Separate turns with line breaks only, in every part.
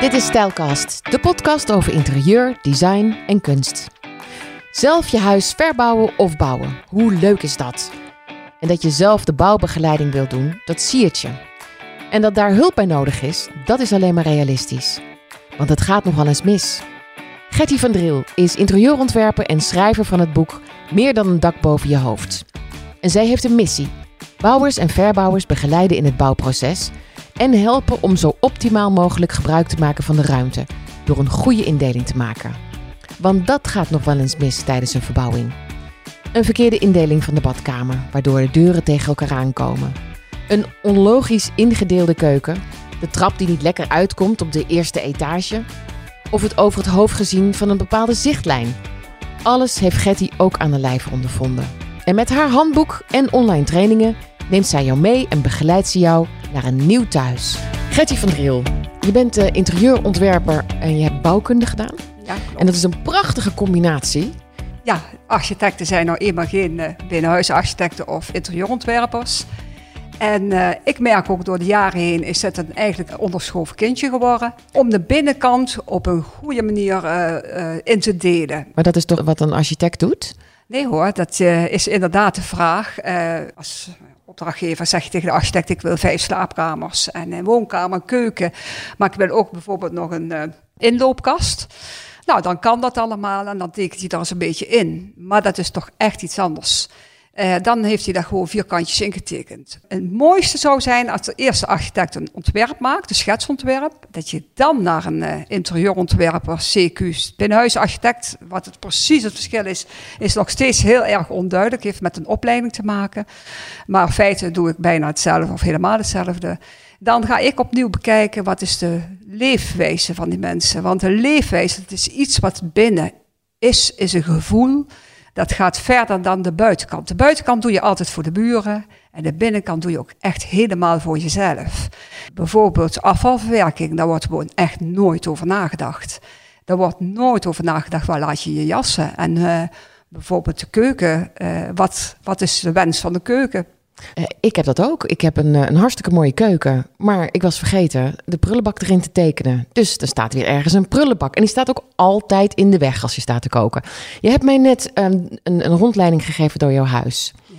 Dit is Stijlkast, de podcast over interieur, design en kunst. Zelf je huis verbouwen of bouwen, hoe leuk is dat? En dat je zelf de bouwbegeleiding wilt doen, dat zie je. En dat daar hulp bij nodig is, dat is alleen maar realistisch. Want het gaat nog wel eens mis. Getty van Driel is interieurontwerper en schrijver van het boek Meer dan een dak boven je hoofd. En zij heeft een missie. Bouwers en verbouwers begeleiden in het bouwproces en helpen om zo optimaal mogelijk gebruik te maken van de ruimte door een goede indeling te maken. Want dat gaat nog wel eens mis tijdens een verbouwing. Een verkeerde indeling van de badkamer, waardoor de deuren tegen elkaar aankomen. Een onlogisch ingedeelde keuken, de trap die niet lekker uitkomt op de eerste etage, of het over het hoofd gezien van een bepaalde zichtlijn. Alles heeft Getty ook aan de lijf ondervonden. En met haar handboek en online trainingen neemt zij jou mee en begeleidt ze jou naar een nieuw thuis. Getty van Driel, je bent uh, interieurontwerper en je hebt bouwkunde gedaan.
Ja,
En dat is een prachtige combinatie.
ja, architecten zijn nou eenmaal geen uh, binnenhuisarchitecten of interieurontwerpers. En uh, ik merk ook door de jaren heen is het een eigenlijk een onderschoven kindje geworden. Om de binnenkant op een goede manier uh, in te delen.
Maar dat is toch wat een architect doet?
Nee hoor, dat is inderdaad de vraag. als opdrachtgever zeg je tegen de architect: ik wil vijf slaapkamers en een woonkamer, keuken. Maar ik wil ook bijvoorbeeld nog een inloopkast. Nou, dan kan dat allemaal en dan tekent hij daar eens een beetje in. Maar dat is toch echt iets anders. Uh, dan heeft hij daar gewoon vierkantjes ingetekend. Het mooiste zou zijn als de eerste architect een ontwerp maakt, een schetsontwerp, dat je dan naar een uh, interieurontwerper, CQ, binnenhuisarchitect, wat het precies het verschil is, is nog steeds heel erg onduidelijk, heeft met een opleiding te maken. Maar in feite doe ik bijna hetzelfde of helemaal hetzelfde. Dan ga ik opnieuw bekijken wat is de leefwijze van die mensen. Want een leefwijze, dat is iets wat binnen is, is een gevoel. Dat gaat verder dan de buitenkant. De buitenkant doe je altijd voor de buren. En de binnenkant doe je ook echt helemaal voor jezelf. Bijvoorbeeld afvalverwerking, daar wordt gewoon echt nooit over nagedacht. Daar wordt nooit over nagedacht, waar laat je je jassen? En uh, bijvoorbeeld de keuken, uh, wat, wat is de wens van de keuken?
Uh, ik heb dat ook. Ik heb een, een hartstikke mooie keuken. Maar ik was vergeten de prullenbak erin te tekenen. Dus er staat weer ergens een prullenbak. En die staat ook altijd in de weg als je staat te koken. Je hebt mij net um, een, een, rondleiding gegeven door jouw huis. Ja.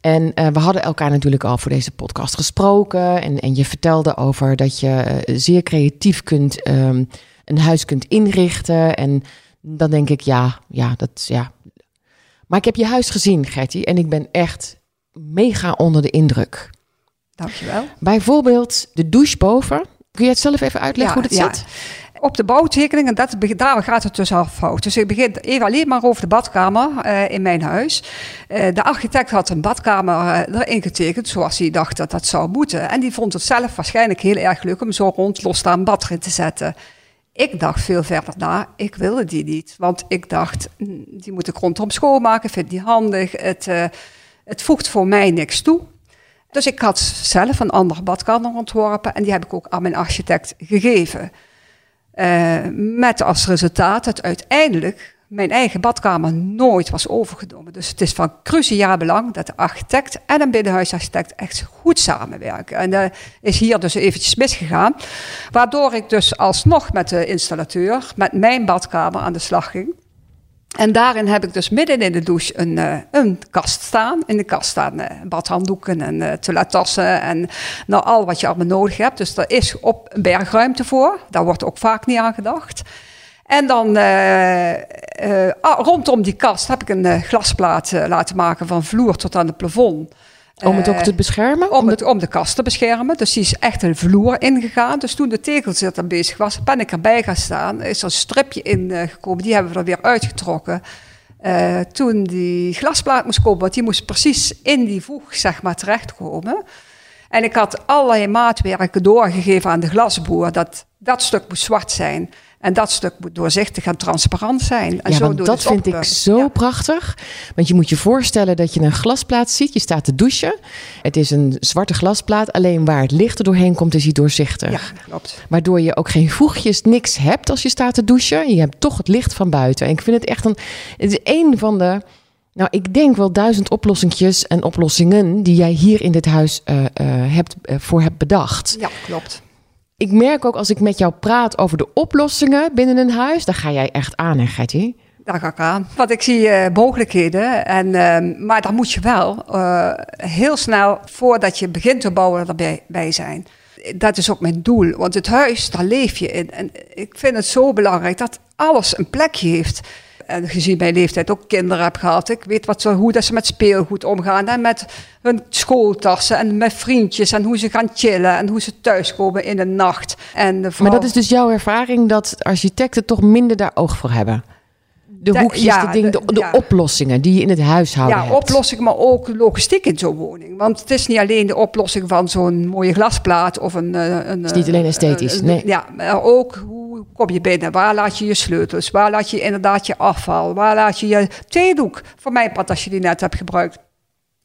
En uh, we hadden elkaar natuurlijk al voor deze podcast gesproken. En, en je vertelde over dat je zeer creatief kunt um, een huis kunt inrichten. En dan denk ik, ja, ja, dat ja. Maar ik heb je huis gezien, Gertie. En ik ben echt mega onder de indruk.
Dankjewel.
Bijvoorbeeld de douche boven. Kun je het zelf even uitleggen ja, hoe dat
ja.
zit?
Op de bouwtekening, en dat, daar gaat het dus af fout. Dus ik begin even alleen maar over de badkamer uh, in mijn huis. Uh, de architect had een badkamer uh, erin getekend zoals hij dacht dat dat zou moeten. En die vond het zelf waarschijnlijk heel erg leuk om zo rond losstaan bad erin te zetten. Ik dacht veel verder na, ik wilde die niet. Want ik dacht, die moet ik rondom schoonmaken, vind die handig. Het het voegt voor mij niks toe. Dus ik had zelf een andere badkamer ontworpen en die heb ik ook aan mijn architect gegeven. Uh, met als resultaat dat uiteindelijk mijn eigen badkamer nooit was overgenomen. Dus het is van cruciaal belang dat de architect en een binnenhuisarchitect echt goed samenwerken. En dat is hier dus eventjes misgegaan. Waardoor ik dus alsnog met de installateur, met mijn badkamer aan de slag ging. En daarin heb ik dus midden in de douche een, uh, een kast staan. In de kast staan uh, badhanddoeken en uh, toilettassen en nou, al wat je allemaal nodig hebt. Dus er is op een bergruimte voor. Daar wordt ook vaak niet aan gedacht. En dan ah, rondom die kast heb ik een glasplaat laten maken van vloer tot aan het plafond.
Om het ook te beschermen?
Om, het, om de kast te beschermen. Dus die is echt een vloer ingegaan. Dus toen de tegelzet aan bezig was, ben ik erbij gaan staan. Is er een stripje ingekomen. Die hebben we er weer uitgetrokken. Uh, toen die glasplaat moest komen, want die moest precies in die voeg zeg maar, terechtkomen. En ik had allerlei maatwerken doorgegeven aan de glasboer. Dat dat stuk moest zwart zijn. En dat stuk moet doorzichtig en transparant zijn. En
ja,
zo
want dat vind ik zo ja. prachtig. Want je moet je voorstellen dat je een glasplaat ziet. Je staat te douchen. Het is een zwarte glasplaat. Alleen waar het licht er doorheen komt, is hij doorzichtig.
Ja, klopt.
Waardoor je ook geen voegjes, niks hebt als je staat te douchen. Je hebt toch het licht van buiten. En ik vind het echt een... Het is een van de... Nou, ik denk wel duizend oplossingjes en oplossingen... die jij hier in dit huis uh, uh, hebt, uh, voor hebt bedacht.
Ja, klopt.
Ik merk ook als ik met jou praat over de oplossingen binnen een huis, daar ga jij echt aan, hè, Gertie?
Daar ga ik aan. Want ik zie uh, mogelijkheden. En, uh, maar dan moet je wel uh, heel snel, voordat je begint te bouwen, erbij bij zijn. Dat is ook mijn doel. Want het huis, daar leef je in. En ik vind het zo belangrijk dat alles een plekje heeft. En gezien mijn leeftijd ook kinderen heb gehad. Ik weet wat ze, hoe dat ze met speelgoed omgaan. En met hun schooltassen en met vriendjes. En hoe ze gaan chillen. En hoe ze thuiskomen in de nacht. En.
Maar dat is dus jouw ervaring dat architecten toch minder daar oog voor hebben? De hoekjes, ja, de, dingen, de, de oplossingen die je in het huishouden
ja,
hebt.
Ja, oplossingen, maar ook logistiek in zo'n woning. Want het is niet alleen de oplossing van zo'n mooie glasplaat of een...
Eh, een het is niet alleen esthetisch, nee.
Ja, maar ook hoe kom je binnen? Waar laat je je sleutels? Waar laat je inderdaad je afval? Waar laat je je theedoek? Voor mijn part als je die net hebt gebruikt.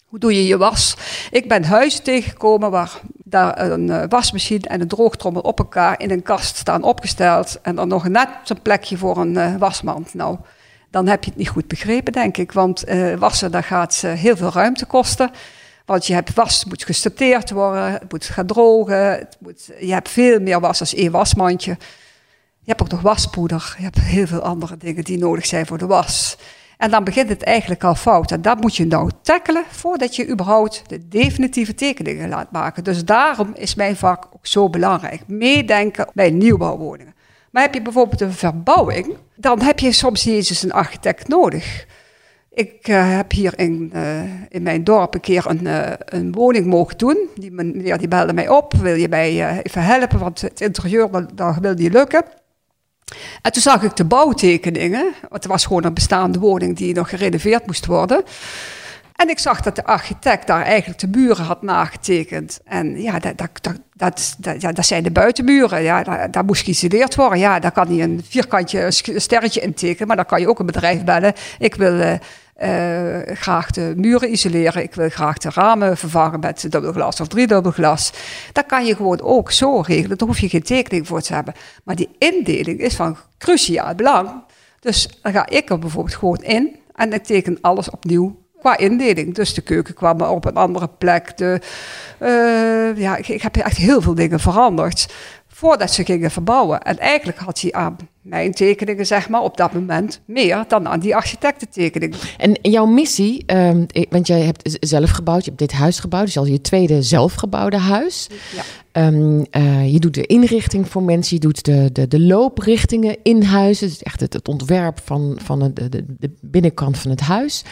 Hoe doe je je was? Ik ben huizen tegengekomen waar daar een eh, wasmachine en een droogtrommel op elkaar in een kast staan opgesteld. En dan nog net een plekje voor een wasmand. Nou, dan heb je het niet goed begrepen, denk ik. Want uh, wassen, dat gaat uh, heel veel ruimte kosten. Want je hebt was, moet gesorteerd worden, het moet gaan drogen. Het moet, je hebt veel meer was als één wasmandje. Je hebt ook nog waspoeder. Je hebt heel veel andere dingen die nodig zijn voor de was. En dan begint het eigenlijk al fout. En dat moet je nou tackelen voordat je überhaupt de definitieve tekeningen laat maken. Dus daarom is mijn vak ook zo belangrijk. Meedenken bij nieuwbouwwoningen. Maar heb je bijvoorbeeld een verbouwing, dan heb je soms eens een architect nodig. Ik uh, heb hier in, uh, in mijn dorp een keer een, uh, een woning mogen doen. Die meneer die belde mij op, wil je mij even helpen, want het interieur, dat wil niet lukken. En toen zag ik de bouwtekeningen, want het was gewoon een bestaande woning die nog gerenoveerd moest worden. En ik zag dat de architect daar eigenlijk de muren had nagetekend. En ja, dat, dat, dat, dat, dat zijn de buitenmuren. Ja, daar, daar moest geïsoleerd worden. Ja, daar kan hij een vierkantje, een sterretje in tekenen. Maar dan kan je ook een bedrijf bellen. Ik wil uh, uh, graag de muren isoleren. Ik wil graag de ramen vervangen met dubbelglas of driedubbelglas. Dat kan je gewoon ook zo regelen. Daar hoef je geen tekening voor te hebben. Maar die indeling is van cruciaal belang. Dus dan ga ik er bijvoorbeeld gewoon in. En ik teken alles opnieuw qua indeling. Dus de keuken kwam op een andere plek. De, uh, ja, ik, ik, heb echt heel veel dingen veranderd voordat ze gingen verbouwen. En eigenlijk had hij aan mijn tekeningen, zeg maar, op dat moment meer dan aan die architectentekeningen.
En jouw missie, um, want jij hebt zelf gebouwd, je hebt dit huis gebouwd, dus al je tweede zelfgebouwde huis. Ja. Um, uh, je doet de inrichting voor mensen, je doet de, de, de looprichtingen in huizen. Dus echt het, het ontwerp van, van de, de, de binnenkant van het huis.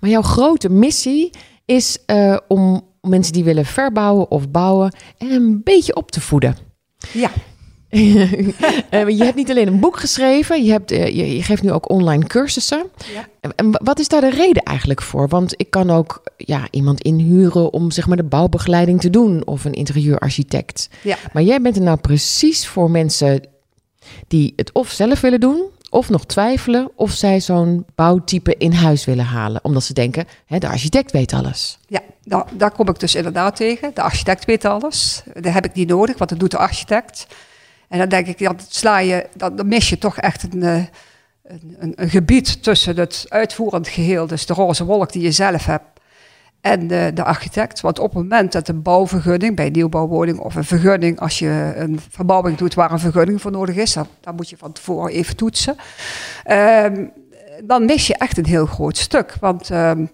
Maar jouw grote missie is uh, om mensen die willen verbouwen of bouwen een beetje op te voeden.
Ja.
Eh, je hebt niet alleen een boek geschreven, je, hebt, je, je, geeft nu ook online cursussen. Ja. En wat is daar de reden eigenlijk voor? Want ik kan ook ja, iemand inhuren om zeg maar, de bouwbegeleiding te doen of een interieurarchitect. Ja. Maar jij bent er nou precies voor mensen die het of zelf willen doen, of nog twijfelen of zij zo'n bouwtype in huis willen halen. Omdat ze denken, hè, de architect weet alles.
Ja, daar kom ik dus inderdaad tegen. De architect weet alles. Dat heb ik niet nodig, want dat doet de architect. En dan denk ik, dan, sla je, dan, mis je toch echt eh, een, een, een, gebied tussen het uitvoerend geheel, dus de roze wolk die je zelf hebt, en de, de, architect. Want op het moment dat een bouwvergunning bij een nieuwbouwwoning of een vergunning, als je een verbouwing doet waar een vergunning voor nodig is, dan, dan moet je van tevoren even toetsen. Um, dan mis je echt een heel groot stuk. Want um,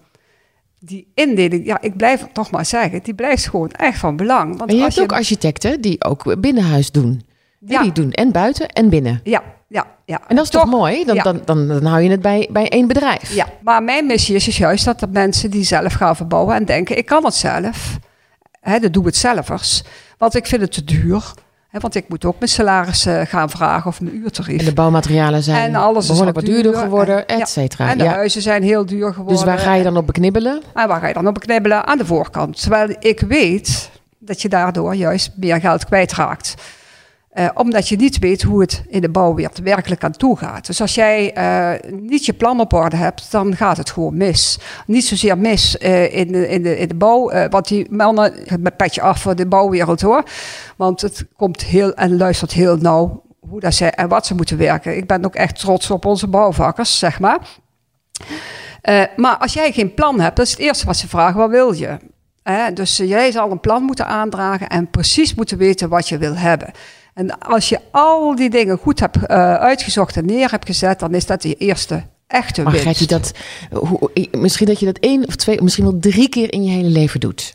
die indeling, ja, ik blijf het toch maar zeggen, die blijft gewoon echt van belang. Want
en je hebt ook architecten die ook binnenhuis doen. Ja. die doen en buiten en binnen.
Ja, ja, ja.
En dat is toch, toch mooi? Dan, ja. dan, dan, dan, hou je het bij, bij één bedrijf.
Ja, maar mijn missie is dus juist dat de mensen die zelf gaan verbouwen en denken, ik kan het zelf. Hè, de doe het zelfers. Want ik vind het te duur. Want ik moet ook mijn salaris uh, gaan vragen of mijn uurtarief.
En de bouwmaterialen zijn en alles behoorlijk wat duurder geworden, et cetera.
En de huizen zijn heel duur geworden.
Dus waar ga je dan op beknibbelen?
En waar ga je dan op beknibbelen? Aan de voorkant. Terwijl ik weet dat je daardoor juist meer geld kwijtraakt. Uh, omdat je niet weet hoe het in de bouwwereld werkelijk aan toe gaat. Dus als jij uh, niet je plan op orde hebt, dan gaat het gewoon mis. Niet zozeer mis uh, in, de, in, de, in de bouw, want die mannen, met petje af voor de bouwwereld hoor. Want het komt heel en luistert heel nauw hoe dat zij en wat ze moeten werken. Ik ben ook echt trots op onze bouwvakkers, zeg maar. maar als jij geen plan hebt, dat is het eerste wat ze vragen, wat wil je? dus jij zal een plan moeten aandragen en precies moeten weten wat je wil hebben. En als je al die dingen goed hebt uh, uitgezocht en neer hebt gezet, dan is dat je eerste echte
maar
winst.
je dat, hoe, misschien dat je dat één of twee, misschien wel drie keer in je hele leven doet?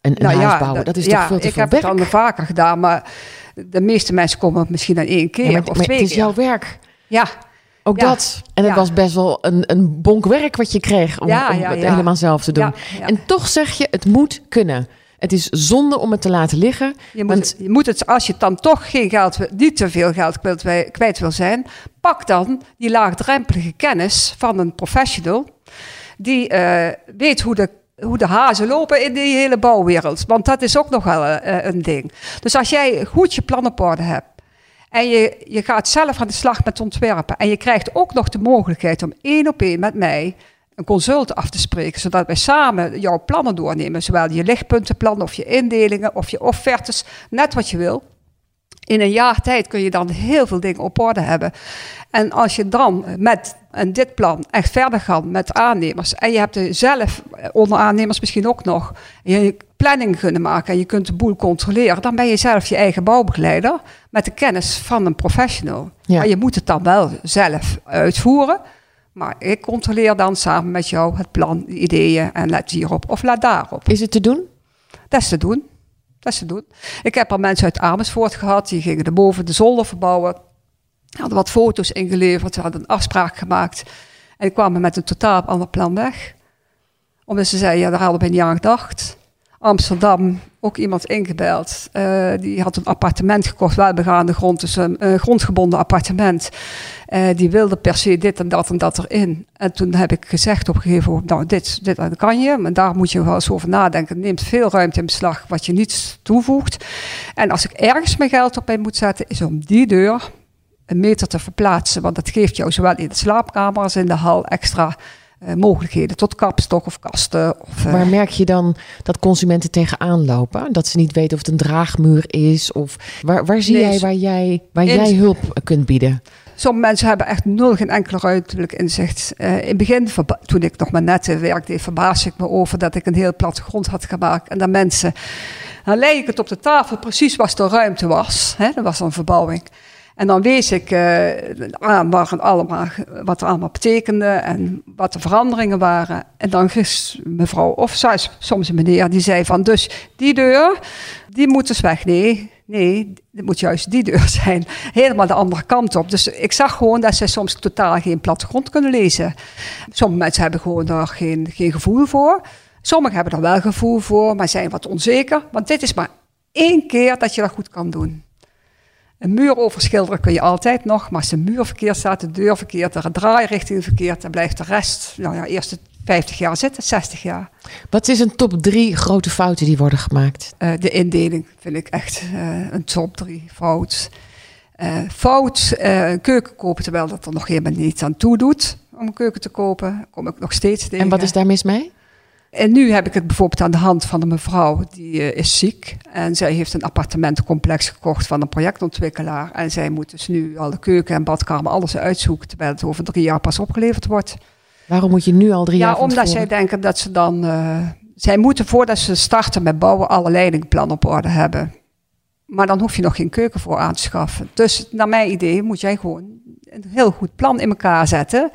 Een, een nou, huis ja, bouwen, dat is
ja,
toch veel te
ik
veel
heb
werk?
het al vaker gedaan, maar de meeste mensen komen misschien aan één keer ja, maar, of
maar
twee
het is
keer.
jouw werk.
Ja,
Ook dat. En het was best wel een, een bonk werk wat je kreeg om, om het helemaal zelf te doen. En toch zeg je, het moet kunnen. Het is zonde om het te laten liggen.
Je moet,
Want-
je moet het, als je dan toch geen geld, niet te veel geld kwijt wil zijn, pak dan die laagdrempelige kennis van een professional die eh, weet hoe de, hoe de hazen lopen in die hele bouwwereld. Want dat is ook nog wel eh, een ding. Dus als jij goed je plan op orde hebt en je, je gaat zelf aan de slag met ontwerpen en je krijgt ook nog de mogelijkheid om één op één met mij een consult af te spreken, zodat wij samen jouw plannen doornemen, zowel je lichtpuntenplan of je indelingen of je offertes, net wat je wil. In een jaar tijd kun je dan heel veel dingen op orde hebben. En als je dan met en dit plan echt verder gaat met aannemers en je hebt er zelf eh, onder aannemers misschien ook nog je planning kunnen maken en je kunt de boel controleren, dan ben je zelf je eigen bouwbegeleider met de kennis van een professional.
Ja.
Maar je moet het dan wel zelf uitvoeren. Maar ik controleer dan samen met jou het plan, de ideeën en let hierop of let daarop.
Is het te doen?
Dat is te doen. Dat is te doen. Ik heb al mensen uit Amersfoort gehad, die gingen erboven de zolder verbouwen. Hadden wat foto's ingeleverd, ze hadden een afspraak gemaakt. En kwamen met een totaal ander plan weg. Omdat ze zeiden, ja, daar hadden we niet aan gedacht. Amsterdam, ook iemand ingebeld. Eh, die had een appartement gekocht, wel begaande grond, dus een grondgebonden appartement. Eh, die wilde per se dit en dat en dat erin. En toen heb ik gezegd op een gegeven moment, nou dit, dit dat kan je, maar daar moet je wel eens over nadenken. Het neemt veel ruimte in beslag wat je niets toevoegt. En als ik ergens mijn geld op in moet zetten, is om die deur een meter te verplaatsen. Want dat geeft jou zowel in de slaapkamer als in de hal extra eh, mogelijkheden tot kapstok of kasten. Of, eh,
Waar merk je dan dat consumenten tegenaan lopen? Dat ze niet weten of het een draagmuur is? Of waar, waar zie
Nee,
jij waar jij, waar
in-
jij hulp kunt bieden?
Sommige mensen hebben echt nul geen enkele ruimtelijk inzicht. Eh, in het begin, toen ik nog maar net werkte, verbaasde ik me over dat ik een heel plattegrond had gemaakt. En dat mensen, dan leeg ik het op de tafel precies waar de ruimte was. Hè? Dat was een verbouwing. En dan wees ik eh, aan waar het allemaal, wat er allemaal betekende en wat de veranderingen waren. En dan is mevrouw of soms een meneer die zei van dus die deur, die moet dus weg. Nee, nee, het moet juist die deur zijn. Helemaal de andere kant op. Dus ik zag gewoon dat ze soms totaal geen plattegrond kunnen lezen. Sommige mensen hebben gewoon daar geen, geen gevoel voor. Sommigen hebben er wel gevoel voor, maar zijn wat onzeker. Want dit is maar één keer dat je dat goed kan doen. Een muur overschilderen kun je altijd nog, maar als de muur verkeerd staat, de deur verkeerd, de draairichting verkeerd, dan blijft de rest, nou ja, eerst 50 jaar zitten, 60 jaar.
Wat is een top drie grote fouten die worden gemaakt?
Eh, de indeling vind ik echt eh, een top drie fout. Eh, fout een keuken kopen terwijl dat er nog helemaal niet aan toe doet om een keuken te kopen. Kom ik nog steeds tegen.
En wat is daar mis mee?
En nu heb ik het bijvoorbeeld aan de hand van een mevrouw die eh, is ziek. En zij heeft een appartementencomplex gekocht van een projectontwikkelaar. En zij moet dus nu al de keuken en badkamer alles uitzoeken. Terwijl het over drie jaar pas opgeleverd wordt.
Waarom moet je nu al drie
ja,
jaar van
omdat zij denken dat ze dan. eh, zij moeten voordat ze starten met bouwen alle leidingplannen op orde hebben. Maar dan hoef je nog geen keuken voor aan te schaffen. Dus naar mijn idee moet jij gewoon een heel goed plan in elkaar zetten.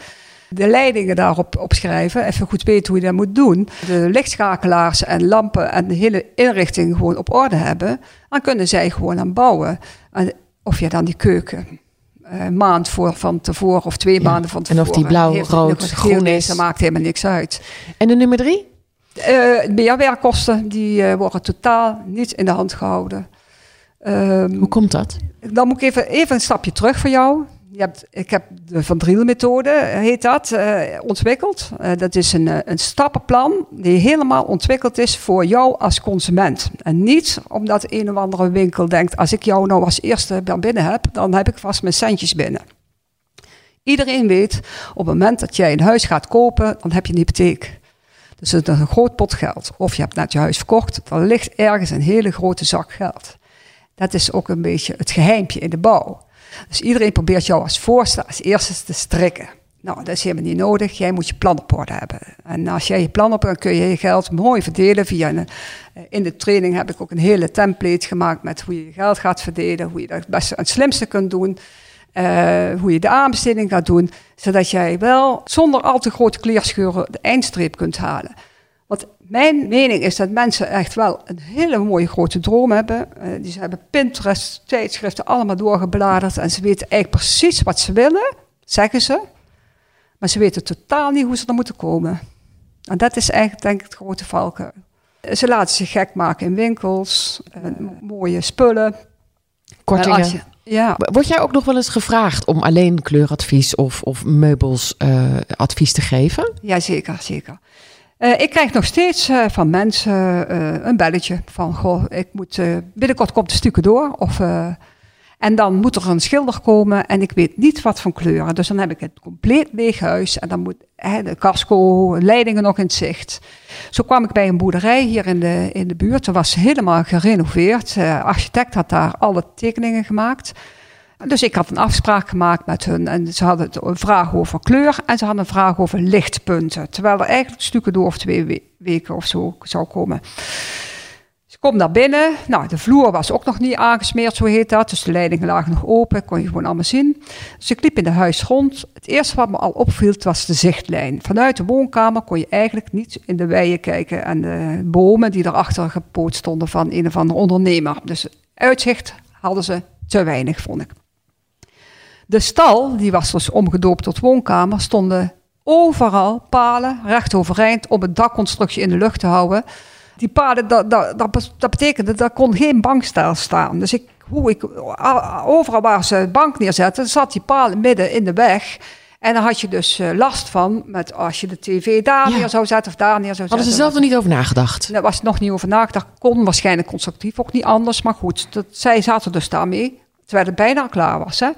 De leidingen daarop opschrijven. Even goed weten hoe je dat moet doen. De lichtschakelaars en lampen en de hele inrichting gewoon op orde hebben. Dan kunnen zij gewoon aan bouwen. En of je dan die keuken eh, een maand voor van tevoren of twee
Ja.
maanden van
En
tevoren.
of die blauw,
heeft-
rood, groen
is. Dat maakt helemaal niks uit.
En de nummer drie?
Eh meerwerkkosten die eh, worden totaal niet in de hand gehouden. Ehm,
Hoe komt dat?
dan moet ik even, even een stapje terug voor jou. Je hebt, ik heb de Van Driel methode, eh, heet dat, eh, ontwikkeld. Eh, dat is een, een stappenplan die helemaal ontwikkeld is voor jou als consument. En niet omdat een of andere winkel denkt, als ik jou nou als eerste dan binnen heb, dan heb ik vast mijn centjes binnen. Iedereen weet, op het moment dat jij een huis gaat kopen, dan heb je een hypotheek. Dus het is een groot pot geld. Of je hebt net je huis verkocht, er ligt ergens een hele grote zak geld. Dat is ook een beetje het geheimpje in de bouw. Dus iedereen probeert jou als voorste, als eerste te strikken. Nou, dat is helemaal niet nodig. Jij moet je plan op orde hebben. En als jij je plan op hebt, kun je je geld mooi verdelen via een... eh, In de training heb ik ook een hele template gemaakt met hoe je je geld gaat verdelen, hoe je dat het beste en het slimste kunt doen, eh, hoe je de aanbesteding gaat doen, zodat jij wel zonder al te grote kleerscheuren de eindstreep kunt halen. Mijn mening is dat mensen echt wel een hele mooie grote droom hebben. Eh, die ze hebben Pinterest, tijdschriften allemaal doorgebladerd en ze weten eigenlijk precies wat ze willen, zeggen ze. Maar ze weten totaal niet hoe ze er moeten komen. En dat is eigenlijk denk ik het grote valkuil. Ze laten zich gek maken in winkels, eh, mooie spullen.
Kortingen.
Je- ja,
Word jij ook nog wel eens gevraagd om alleen kleuradvies of, of meubels eh, advies te geven?
ja, zeker, zeker. Eh, ik krijg nog steeds eh, van mensen eh, een belletje van, goh, ik moet, binnenkort komt de stukken door. Of, en dan moet er een schilder komen en ik weet niet wat voor kleuren. Dus dan heb ik het compleet leeg huis en dan moet hè, de casco, leidingen nog in het zicht. Zo kwam ik bij een boerderij hier in de, in de buurt. Er was helemaal gerenoveerd. Architect had daar alle tekeningen gemaakt. Dus ik had een afspraak gemaakt met hun en ze hadden een vraag over kleur en ze hadden een vraag over lichtpunten. Terwijl er eigenlijk stukken door of twee we- weken of zo zou komen. Ze komt naar binnen. Nou, de vloer was ook nog niet aangesmeerd, zo heet dat. Dus de leidingen lagen nog open, kon je gewoon allemaal zien. Dus ik liep in de huis rond. Het eerste wat me al opviel, was de zichtlijn. Vanuit de woonkamer kon je eigenlijk niet in de weien kijken en de bomen die erachter gepoot stonden van een of andere ondernemer. Dus uitzicht hadden ze te weinig, vond ik. De stal, die was dus omgedoopt tot woonkamer, stonden overal palen recht overeind om het dakconstructie in de lucht te houden. Die palen, dat, dat, dat, dat betekende, daar kon geen bankstel staan. Dus ik, hoe ik, overal waar ze een bank neerzetten, zat die paal midden in de weg. En dan had je dus eh, last van, met als je de tv daar
Ja.
neer zou zetten of daar neer zou zetten.
Hadden ze zelf er niet over nagedacht?
Daar was nog niet over nagedacht. Kon waarschijnlijk constructief ook niet anders. Maar goed, dat, zij zaten dus daarmee. Terwijl het bijna klaar was. Hè.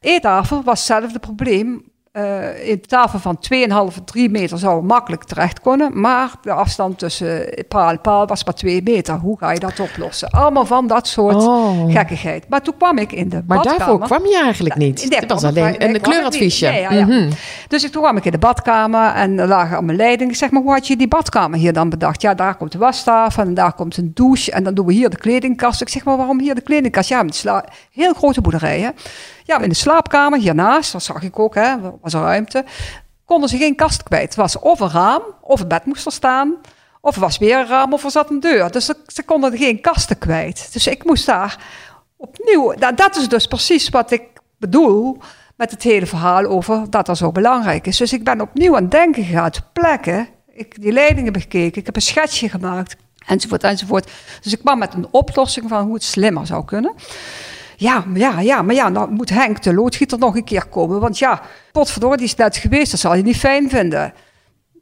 Eettafel was hetzelfde probleem. Eh een tafel van 2,5, 3 meter zou makkelijk terecht kunnen. Maar de afstand tussen paal en paal was maar 2 meter. Hoe ga je dat oplossen? Allemaal van dat soort
Oh.
gekkigheid. Maar toen kwam ik in de
Maar
badkamer.
daarvoor kwam je eigenlijk niet.
Nee,
Het was alleen een kleuradviesje.
niet. Nee, ja, ja.
Mhm.
Dus ik, toen kwam ik in de badkamer en er lagen allemaal leidingen. Ik zeg maar, hoe had je die badkamer hier dan bedacht? Ja, daar komt de wastafel en daar komt een douche en dan doen we hier de kledingkast. Ik zeg maar, waarom hier de kledingkast? Ja, met heel grote boerderij, hè? Ja, in de slaapkamer hiernaast, dat zag ik ook, hè, was er ruimte. Konden ze geen kast kwijt. Het was of een raam, of het bed moest er staan. Of er was weer een raam, of er zat een deur. Dus ze, konden geen kasten kwijt. Dus ik moest daar opnieuw... Dat, is dus precies wat ik bedoel met het hele verhaal over dat dat zo belangrijk is. Dus ik ben opnieuw aan het denken gegaan, ter plekke. Ik die leidingen bekeken, ik heb een schetsje gemaakt, enzovoort, enzovoort. Dus ik kwam met een oplossing van hoe het slimmer zou kunnen. Ja, ja, ja, maar ja, nou moet Henk de loodgieter nog een keer komen. Want ja, potverdorie, die is net geweest, dat zal je niet fijn vinden.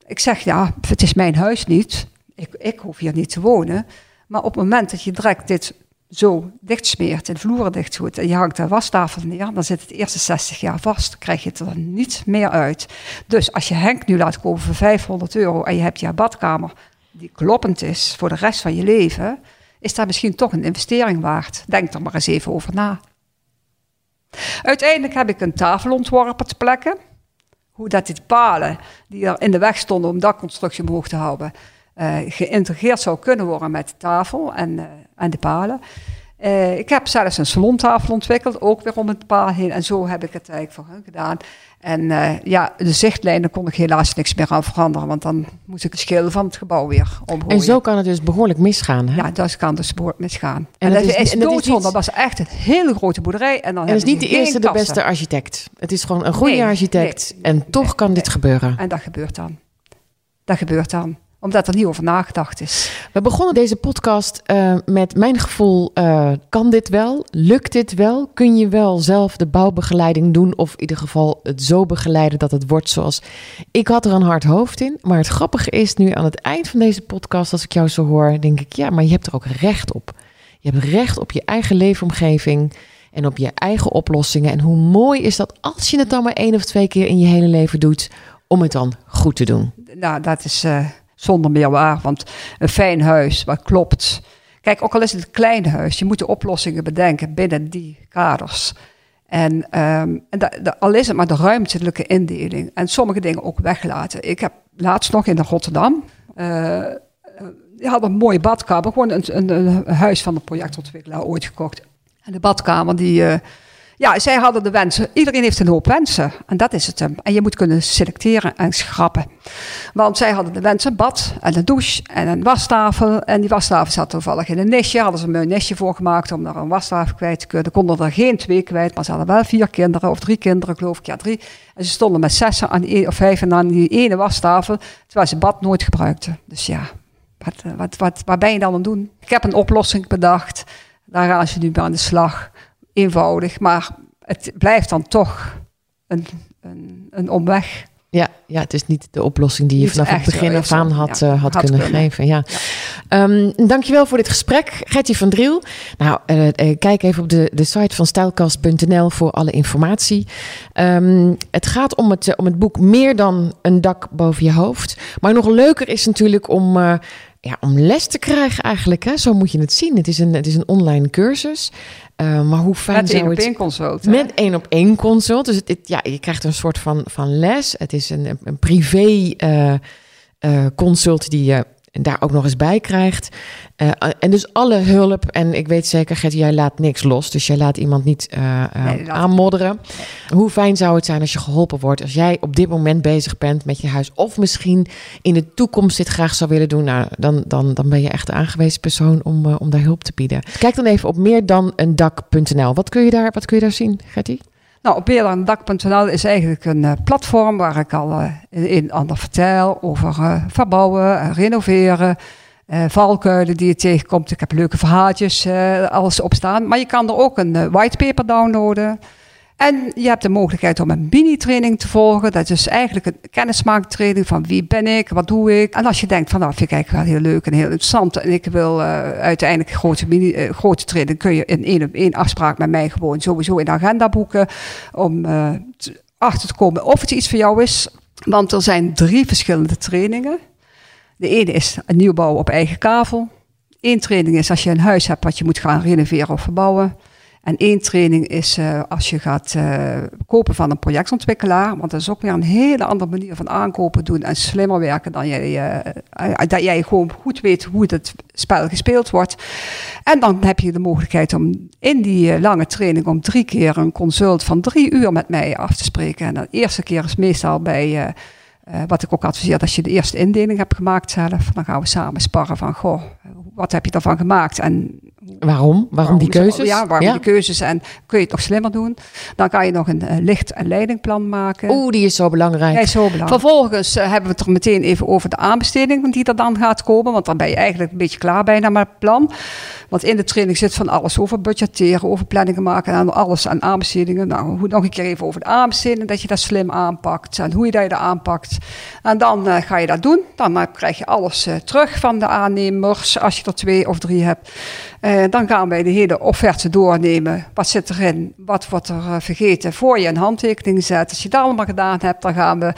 Ik zeg, ja, het is mijn huis niet. Ik, ik hoef hier niet te wonen. Maar op het moment dat je direct dit zo dichtsmeert en vloeren dichtgoed en je hangt de wastafel neer, dan zit het eerste 60 jaar vast. Dan krijg je het er niet meer uit. Dus als je Henk nu laat komen voor 500 euro en je hebt je badkamer die kloppend is voor de rest van je leven, is daar misschien toch een investering waard. Denk er maar eens even over na. Uiteindelijk heb ik een tafel ontworpen ter plekke. Hoe dat die palen die er in de weg stonden om dakconstructie omhoog te houden, eh, geïntegreerd zou kunnen worden met de tafel en, eh, en de palen. Eh, ik heb zelfs een salontafel ontwikkeld, ook weer om het paal heen. En zo heb ik het eigenlijk voor hun gedaan. En eh, ja, de zichtlijnen kon ik helaas niks meer aan veranderen, want dan moest ik het schil van het gebouw weer omgooien.
En zo kan het dus behoorlijk misgaan. Hè?
Ja, dat kan dus behoorlijk misgaan. En,
En
dat
het is
is, doodzonde. Dat was echt een hele grote boerderij. En, dan
en het is niet de eerste, de beste architect. Het is gewoon een goede
Nee,
architect.
nee,
en toch
nee,
kan dit gebeuren.
En dat gebeurt dan. Dat gebeurt dan. Omdat er niet over nagedacht is.
We begonnen deze podcast eh, met mijn gevoel: eh, kan dit wel? Lukt dit wel? Kun je wel zelf de bouwbegeleiding doen? Of in ieder geval het zo begeleiden dat het wordt zoals. Ik had er een hard hoofd in. Maar het grappige is nu aan het eind van deze podcast, als ik jou zo hoor, denk ik: ja, maar je hebt er ook recht op. Je hebt recht op je eigen leefomgeving en op je eigen oplossingen. En hoe mooi is dat als je het dan maar één of twee keer in je hele leven doet, om het dan goed te doen.
Nou, dat is eh, zonder meer waar. Want een fijn huis, wat klopt. Kijk, ook al is het een klein huis, je moet de oplossingen bedenken binnen die kaders. En, ehm, en al is het maar de ruimtelijke indeling. En sommige dingen ook weglaten. Ik heb laatst nog in Rotterdam. eh, eh, die hadden een mooie badkamer. Gewoon een, een, een huis van de projectontwikkelaar ooit gekocht. En de badkamer die. eh, ja, zij hadden de wensen. Iedereen heeft een hoop wensen. En dat is het hem. En je moet kunnen selecteren en schrappen. Want zij hadden de wensen bad en een douche en een wastafel. En die wastafel zat toevallig in een nestje. Hadden ze een nestje voor gemaakt om daar een wastafel kwijt te kunnen. Konden er geen twee kwijt, maar ze hadden wel vier kinderen of drie kinderen, geloof ik. Ja, drie. En ze stonden met zes aan e- of vijf en aan die ene wastafel. Terwijl ze bad nooit gebruikten. Dus ja, wat, eh, wat, wat, wat ben je dan aan het doen? Ik heb een oplossing bedacht. Daar gaan ze nu mee aan de slag. Eenvoudig, maar het blijft dan toch een, een, een omweg.
Ja, ja, het is niet de oplossing die je
Niet
vanaf het begin af aan had,
ja,
eh, had,
had
kunnen,
kunnen.
geven. Ja. Ehm, dankjewel voor dit gesprek, Gertie van Driel. Nou, eh, eh, kijk even op de, de site van stijlkast.nl voor alle informatie. Ehm, het gaat om het, om het boek Meer dan een dak boven je hoofd. Maar nog leuker is natuurlijk om, ja, om les te krijgen eigenlijk. Hè? Zo moet je het zien. Het is een, het is een online cursus. Eh, maar hoe fijn
Met
zou
op
het
één consult. hè?
met één op één consult. Dus het, het- ja, je krijgt een soort van, van les. Het is een, een privé eh, eh, consult die je daar ook nog eens bij krijgt. Eh, en dus alle hulp. En ik weet zeker, Gertie, jij laat niks los. Dus jij laat iemand niet eh, eh,
Nee,
aanmodderen. Hoe fijn zou het zijn als je geholpen wordt. Als jij op dit moment bezig bent met je huis. Of misschien in de toekomst dit graag zou willen doen. Nou, dan, dan, dan ben je echt de aangewezen persoon om, eh, om daar hulp te bieden. Kijk dan even op meerdaneendak.nl. Wat kun je daar, wat kun je daar zien, Gertie?
Nou, op beerdandak.nl is eigenlijk een eh, platform waar ik al eh, een en ander vertel over eh, verbouwen, eh, renoveren, eh, valkuilen die je tegenkomt. Ik heb leuke verhaaltjes, eh, alles op staan. Maar je kan er ook een eh, whitepaper downloaden. En je hebt de mogelijkheid om een mini-training te volgen. Dat is eigenlijk een kennismaaktraining van wie ben ik, wat doe ik. En als je denkt van nou vind ik eigenlijk wel heel leuk en heel interessant. En ik wil eh, uiteindelijk grote, mini, eh, grote training. Kun je in één op één afspraak met mij gewoon sowieso in de agenda boeken. Om eh, te- achter te komen of het iets voor jou is. Want er zijn drie verschillende trainingen. De ene is nieuwbouw op eigen kavel. Eén training is als je een huis hebt wat je moet gaan renoveren of verbouwen. En één training is eh, als je gaat eh, kopen van een projectontwikkelaar. Want dat is ook weer een hele andere manier van aankopen doen en slimmer werken dan jij, eh, dat jij gewoon goed weet hoe het spel gespeeld wordt. En dan heb je de mogelijkheid om in die lange training om drie keer een consult van drie uur met mij af te spreken. En de eerste keer is meestal bij, wat ik ook adviseer, als je de eerste indeling hebt gemaakt zelf, dan gaan we samen sparren van, goh, wat heb je daarvan gemaakt? En
Waarom? Waarom die keuzes?
Ja, waarom die keuzes en kun je het nog slimmer doen? Dan kan je nog een eh, licht- en leidingplan maken.
Oeh, die is zo belangrijk.
Ja, is zo belangrijk. Vervolgens eh, hebben we het er meteen even over de aanbesteding die er dan gaat komen. Want dan ben je eigenlijk een beetje klaar bijna met het plan. Want in de training zit van alles over budgetteren, over planningen maken en alles aan aanbestedingen. Nou, hoe- nog een keer even over de aanbesteding, dat je dat slim aanpakt en hoe je dat aanpakt. En dan eh, ga je dat doen. Dan krijg je alles terug van de aannemers, als je er twee of drie hebt. Eh, dan gaan wij de hele offerte doornemen. Wat zit erin? Wat wordt er eh, vergeten? Voor je een handtekening zet. Als je dat allemaal gedaan hebt, dan gaan we.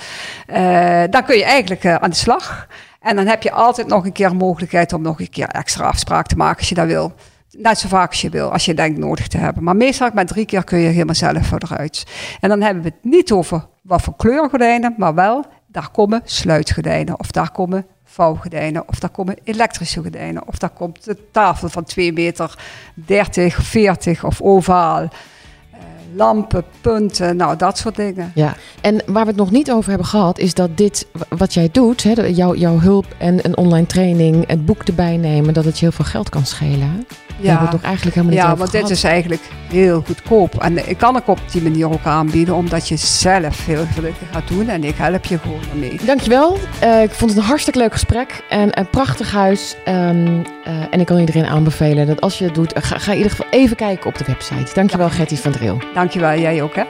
eh, dan kun je eigenlijk aan de slag. En dan heb je altijd nog een keer mogelijkheid om nog een keer extra afspraak te maken als je dat wil. Net zo vaak als je wil, als je denkt nodig te hebben. Maar meestal met drie keer kun je helemaal zelf eruit. En dan hebben we het niet over wat voor kleurgordijnen, maar wel, daar komen sluitgordijnen of daar komen vouwgordijnen of daar komen elektrische gordijnen of daar komt de tafel van 2 meter 30, 40 of ovaal. Eh, lampen, punten, nou dat soort dingen.
Ja, en waar we het nog niet over hebben gehad, is dat dit, wat jij doet, hè, jouw hulp en een online training, het boek erbij nemen, dat het je heel veel geld kan schelen. Daar hebben nog eigenlijk helemaal niet
ja, want dit is eigenlijk heel goedkoop. En ik kan ik op die manier ook aanbieden, omdat je zelf heel veel dingen gaat doen en ik help je gewoon ermee.
Dankjewel. Eh ik vond het een hartstikke leuk gesprek en een prachtig huis. Ehm, eh, en ik kan iedereen aanbevelen dat als je het doet, eh, ga, ga in ieder geval even kijken op de website. Dankjewel, Gertie van Dreel.
Dankjewel, jij ook hè.